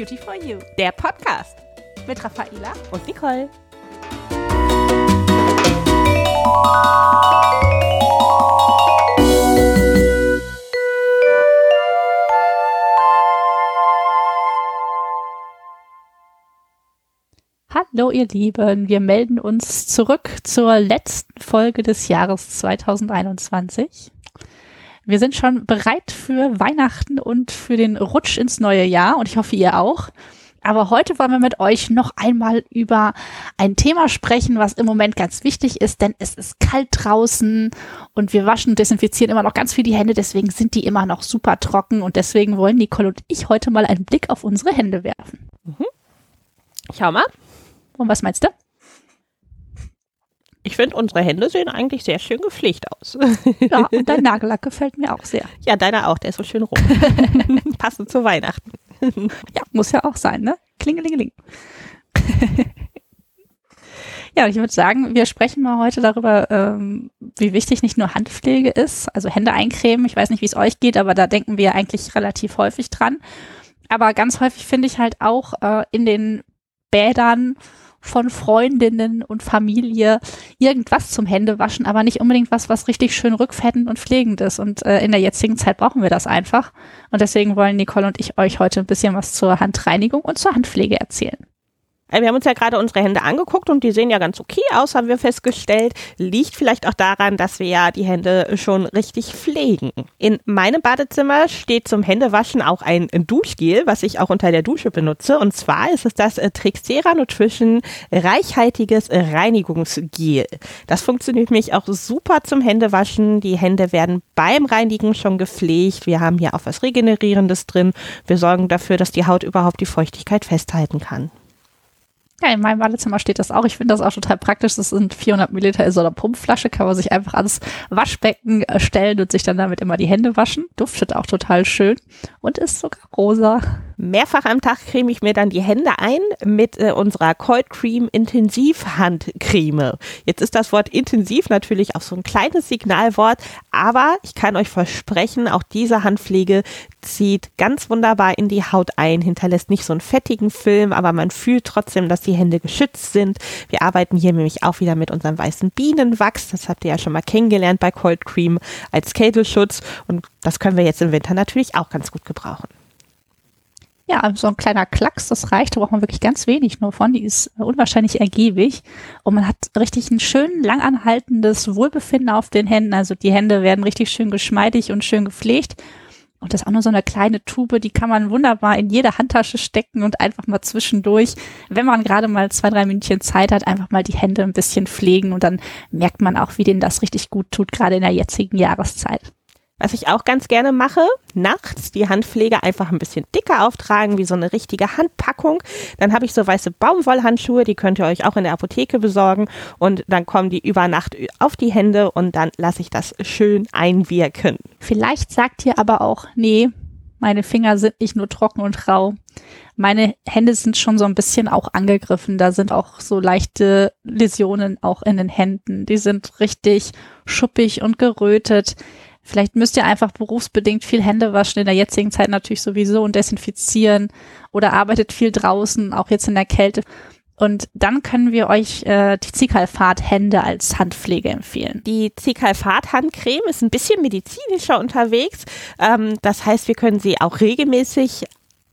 Beauty for You, der Podcast mit Raffaela und Nicole. Hallo ihr Lieben, wir melden uns zurück zur letzten Folge des Jahres 2021. Wir sind schon bereit für Weihnachten und für den Rutsch ins neue Jahr und ich hoffe ihr auch. Aber heute wollen wir mit euch noch einmal über ein Thema sprechen, was im Moment ganz wichtig ist, denn es ist kalt draußen und wir waschen und desinfizieren immer noch ganz viel die Hände, deswegen sind die immer noch super trocken und deswegen wollen Nicole und ich heute mal einen Blick auf unsere Hände werfen. Mhm. Schau mal. Und was meinst du? Ich finde, unsere Hände sehen eigentlich sehr schön gepflegt aus. Ja, und dein Nagellack gefällt mir auch sehr. Ja, deiner auch, der ist so schön rot. Passend zu Weihnachten. Ja, muss ja auch sein, ne? Klingelingeling. Ja, ich würde sagen, wir sprechen mal heute darüber, ähm, wie wichtig nicht nur Handpflege ist, also Hände eincremen. Ich weiß nicht, wie es euch geht, aber da denken wir eigentlich relativ häufig dran. Aber ganz häufig finde ich halt auch äh, in den Bädern von Freundinnen und Familie irgendwas zum Händewaschen, aber nicht unbedingt was, was richtig schön rückfettend und pflegend ist. Und äh, in der jetzigen Zeit brauchen wir das einfach. Und deswegen wollen Nicole und ich euch heute ein bisschen was zur Handreinigung und zur Handpflege erzählen. Wir haben uns ja gerade unsere Hände angeguckt und die sehen ja ganz okay aus, haben wir festgestellt. Liegt vielleicht auch daran, dass wir ja die Hände schon richtig pflegen. In meinem Badezimmer steht zum Händewaschen auch ein Duschgel, was ich auch unter der Dusche benutze. Und zwar ist es das äh, Trixera Nutrition reichhaltiges Reinigungsgel. Das funktioniert nämlich auch super zum Händewaschen. Die Hände werden beim Reinigen schon gepflegt. Wir haben hier auch was Regenerierendes drin. Wir sorgen dafür, dass die Haut überhaupt die Feuchtigkeit festhalten kann. Ja, in meinem Badezimmer steht das auch. Ich finde das auch total praktisch. Das sind 400 Milliliter in so einer Pumpflasche, kann man sich einfach ans Waschbecken äh, stellen und sich dann damit immer die Hände waschen. Duftet auch total schön und ist sogar rosa. Mehrfach am Tag creme ich mir dann die Hände ein mit äh, unserer Cold Cream Intensiv Handcreme. Jetzt ist das Wort intensiv natürlich auch so ein kleines Signalwort, aber ich kann euch versprechen, auch diese Handpflege zieht ganz wunderbar in die Haut ein, hinterlässt nicht so einen fettigen Film, aber man fühlt trotzdem, dass die Hände geschützt sind. Wir arbeiten hier nämlich auch wieder mit unserem weißen Bienenwachs. Das habt ihr ja schon mal kennengelernt bei Cold Cream als Kälteschutz und das können wir jetzt im Winter natürlich auch ganz gut gebrauchen. Ja, so ein kleiner Klacks, das reicht, da braucht man wirklich ganz wenig nur von. Die ist unwahrscheinlich ergiebig und man hat richtig ein schön langanhaltendes Wohlbefinden auf den Händen. Also die Hände werden richtig schön geschmeidig und schön gepflegt. Und das ist auch nur so eine kleine Tube, die kann man wunderbar in jede Handtasche stecken und einfach mal zwischendurch, wenn man gerade mal zwei, drei Minütchen Zeit hat, einfach mal die Hände ein bisschen pflegen und dann merkt man auch, wie denen das richtig gut tut, gerade in der jetzigen Jahreszeit. Was ich auch ganz gerne mache, nachts die Handpflege einfach ein bisschen dicker auftragen, wie so eine richtige Handpackung. Dann habe ich so weiße Baumwollhandschuhe, die könnt ihr euch auch in der Apotheke besorgen. Und dann kommen die über Nacht auf die Hände und dann lasse ich das schön einwirken. Vielleicht sagt ihr aber auch, nee, meine Finger sind nicht nur trocken und rau. Meine Hände sind schon so ein bisschen auch angegriffen. Da sind auch so leichte Läsionen auch in den Händen. Die sind richtig schuppig und gerötet. Vielleicht müsst ihr einfach berufsbedingt viel Hände waschen, in der jetzigen Zeit natürlich sowieso und desinfizieren oder arbeitet viel draußen, auch jetzt in der Kälte. Und dann können wir euch äh, die Zikalfat-Hände als Handpflege empfehlen. Die Zikalfat-Handcreme ist ein bisschen medizinischer unterwegs. Ähm, das heißt, wir können sie auch regelmäßig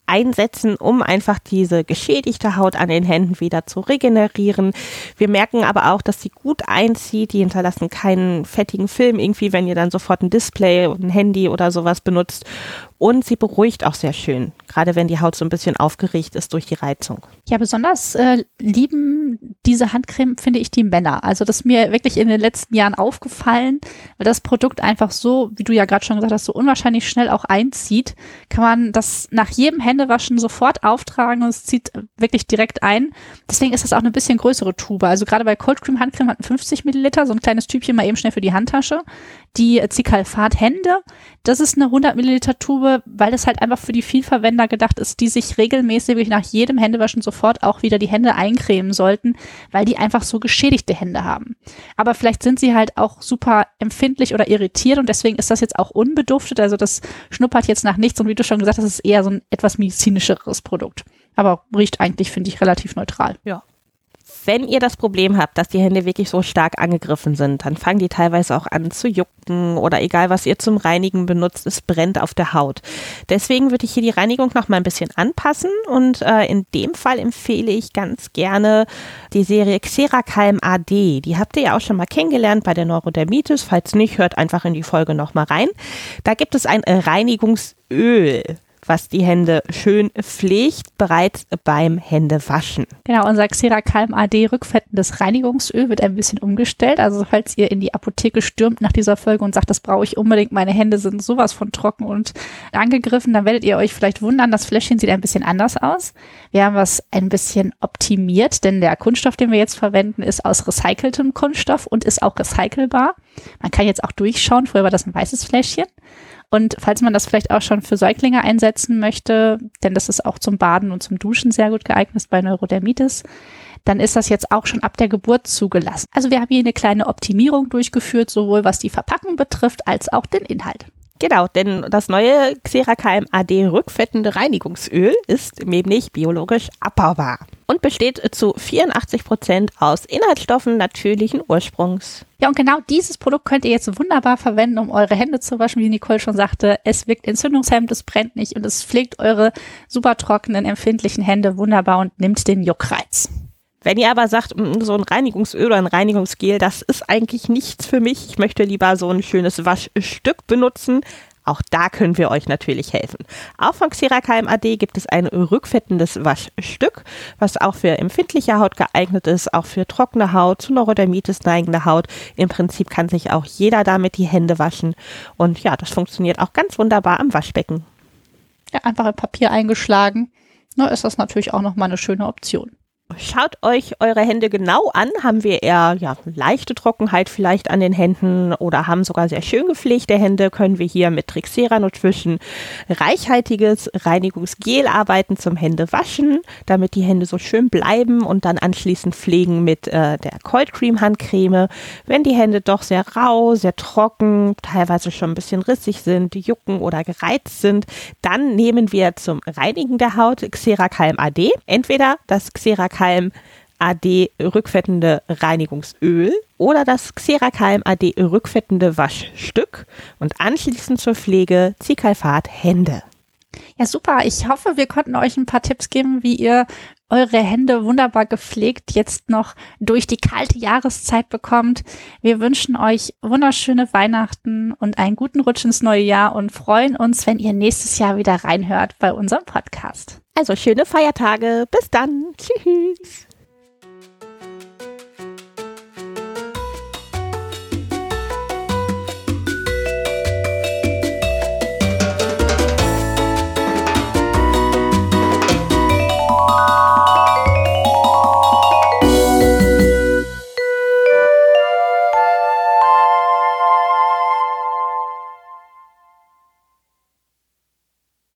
einsetzen, um einfach diese geschädigte Haut an den Händen wieder zu regenerieren. Wir merken aber auch, dass sie gut einzieht. Die hinterlassen keinen fettigen Film irgendwie, wenn ihr dann sofort ein Display, ein Handy oder sowas benutzt. Und sie beruhigt auch sehr schön, gerade wenn die Haut so ein bisschen aufgeregt ist durch die Reizung. Ja, besonders äh, lieben diese Handcreme, finde ich, die Männer. Also das ist mir wirklich in den letzten Jahren aufgefallen, weil das Produkt einfach so, wie du ja gerade schon gesagt hast, so unwahrscheinlich schnell auch einzieht, kann man das nach jedem Händewaschen sofort auftragen und es zieht wirklich direkt ein. Deswegen ist das auch eine bisschen größere Tube. Also gerade bei Cold Cream Handcreme hat 50 Milliliter, so ein kleines Tübchen mal eben schnell für die Handtasche. Die Zicalfat Hände, das ist eine 100 Milliliter Tube, weil das halt einfach für die Vielverwender gedacht ist, die sich regelmäßig nach jedem Händewaschen sofort auch wieder die Hände eincremen sollten, weil die einfach so geschädigte Hände haben. Aber vielleicht sind sie halt auch super empfindlich oder irritiert und deswegen ist das jetzt auch unbeduftet. Also das schnuppert jetzt nach nichts und wie du schon gesagt hast, ist eher so ein etwas medizinischeres Produkt. Aber riecht eigentlich, finde ich, relativ neutral. Ja. Wenn ihr das Problem habt, dass die Hände wirklich so stark angegriffen sind, dann fangen die teilweise auch an zu jucken oder egal, was ihr zum Reinigen benutzt, es brennt auf der Haut. Deswegen würde ich hier die Reinigung noch mal ein bisschen anpassen und äh, in dem Fall empfehle ich ganz gerne die Serie Xeracalm AD. Die habt ihr ja auch schon mal kennengelernt bei der Neurodermitis. Falls nicht, hört einfach in die Folge noch mal rein. Da gibt es ein Reinigungsöl was die Hände schön pflegt, bereits beim Händewaschen. Genau, unser Xeracalm AD rückfettendes Reinigungsöl wird ein bisschen umgestellt. Also falls ihr in die Apotheke stürmt nach dieser Folge und sagt, das brauche ich unbedingt, meine Hände sind sowas von trocken und angegriffen, dann werdet ihr euch vielleicht wundern, das Fläschchen sieht ein bisschen anders aus. Wir haben was ein bisschen optimiert, denn der Kunststoff, den wir jetzt verwenden, ist aus recyceltem Kunststoff und ist auch recycelbar. Man kann jetzt auch durchschauen, früher war das ein weißes Fläschchen. Und falls man das vielleicht auch schon für Säuglinge einsetzen möchte, denn das ist auch zum Baden und zum Duschen sehr gut geeignet bei Neurodermitis, dann ist das jetzt auch schon ab der Geburt zugelassen. Also wir haben hier eine kleine Optimierung durchgeführt, sowohl was die Verpackung betrifft als auch den Inhalt. Genau, denn das neue Xeracalm AD rückfettende Reinigungsöl ist nämlich biologisch abbaubar und besteht zu 84 Prozent aus Inhaltsstoffen natürlichen Ursprungs. Ja, und genau dieses Produkt könnt ihr jetzt wunderbar verwenden, um eure Hände zu waschen, wie Nicole schon sagte. Es wirkt entzündungshemmend, es brennt nicht und es pflegt eure super trockenen, empfindlichen Hände wunderbar und nimmt den Juckreiz. Wenn ihr aber sagt, mm, so ein Reinigungsöl oder ein Reinigungsgel, das ist eigentlich nichts für mich, ich möchte lieber so ein schönes Waschstück benutzen, auch da können wir euch natürlich helfen. Auch von Xeracalm AD gibt es ein rückfettendes Waschstück, was auch für empfindliche Haut geeignet ist, auch für trockene Haut, zu Neurodermitis neigende Haut. Im Prinzip kann sich auch jeder damit die Hände waschen. Und ja, das funktioniert auch ganz wunderbar am Waschbecken. Ja, einfach in Papier eingeschlagen. Na, ist das natürlich auch nochmal eine schöne Option. Schaut euch eure Hände genau an. Haben wir eher ja, leichte Trockenheit vielleicht an den Händen oder haben sogar sehr schön gepflegte Hände, können wir hier mit Trixera Nutrition reichhaltiges Reinigungsgel arbeiten zum Händewaschen, damit die Hände so schön bleiben und dann anschließend pflegen mit äh, der Cold Cream Handcreme. Wenn die Hände doch sehr rau, sehr trocken, teilweise schon ein bisschen rissig sind, jucken oder gereizt sind, dann nehmen wir zum Reinigen der Haut Xeracalm AD. Entweder das Xeracalm Xeracalm AD rückfettende Reinigungsöl oder das Xeracalm AD rückfettende Waschstück und anschließend zur Pflege Zicalfat Hände. Ja, super. Ich hoffe, wir konnten euch ein paar Tipps geben, wie ihr eure Hände wunderbar gepflegt jetzt noch durch die kalte Jahreszeit bekommt. Wir wünschen euch wunderschöne Weihnachten und einen guten Rutsch ins neue Jahr und freuen uns, wenn ihr nächstes Jahr wieder reinhört bei unserem Podcast. Also schöne Feiertage. Bis dann. Tschüss.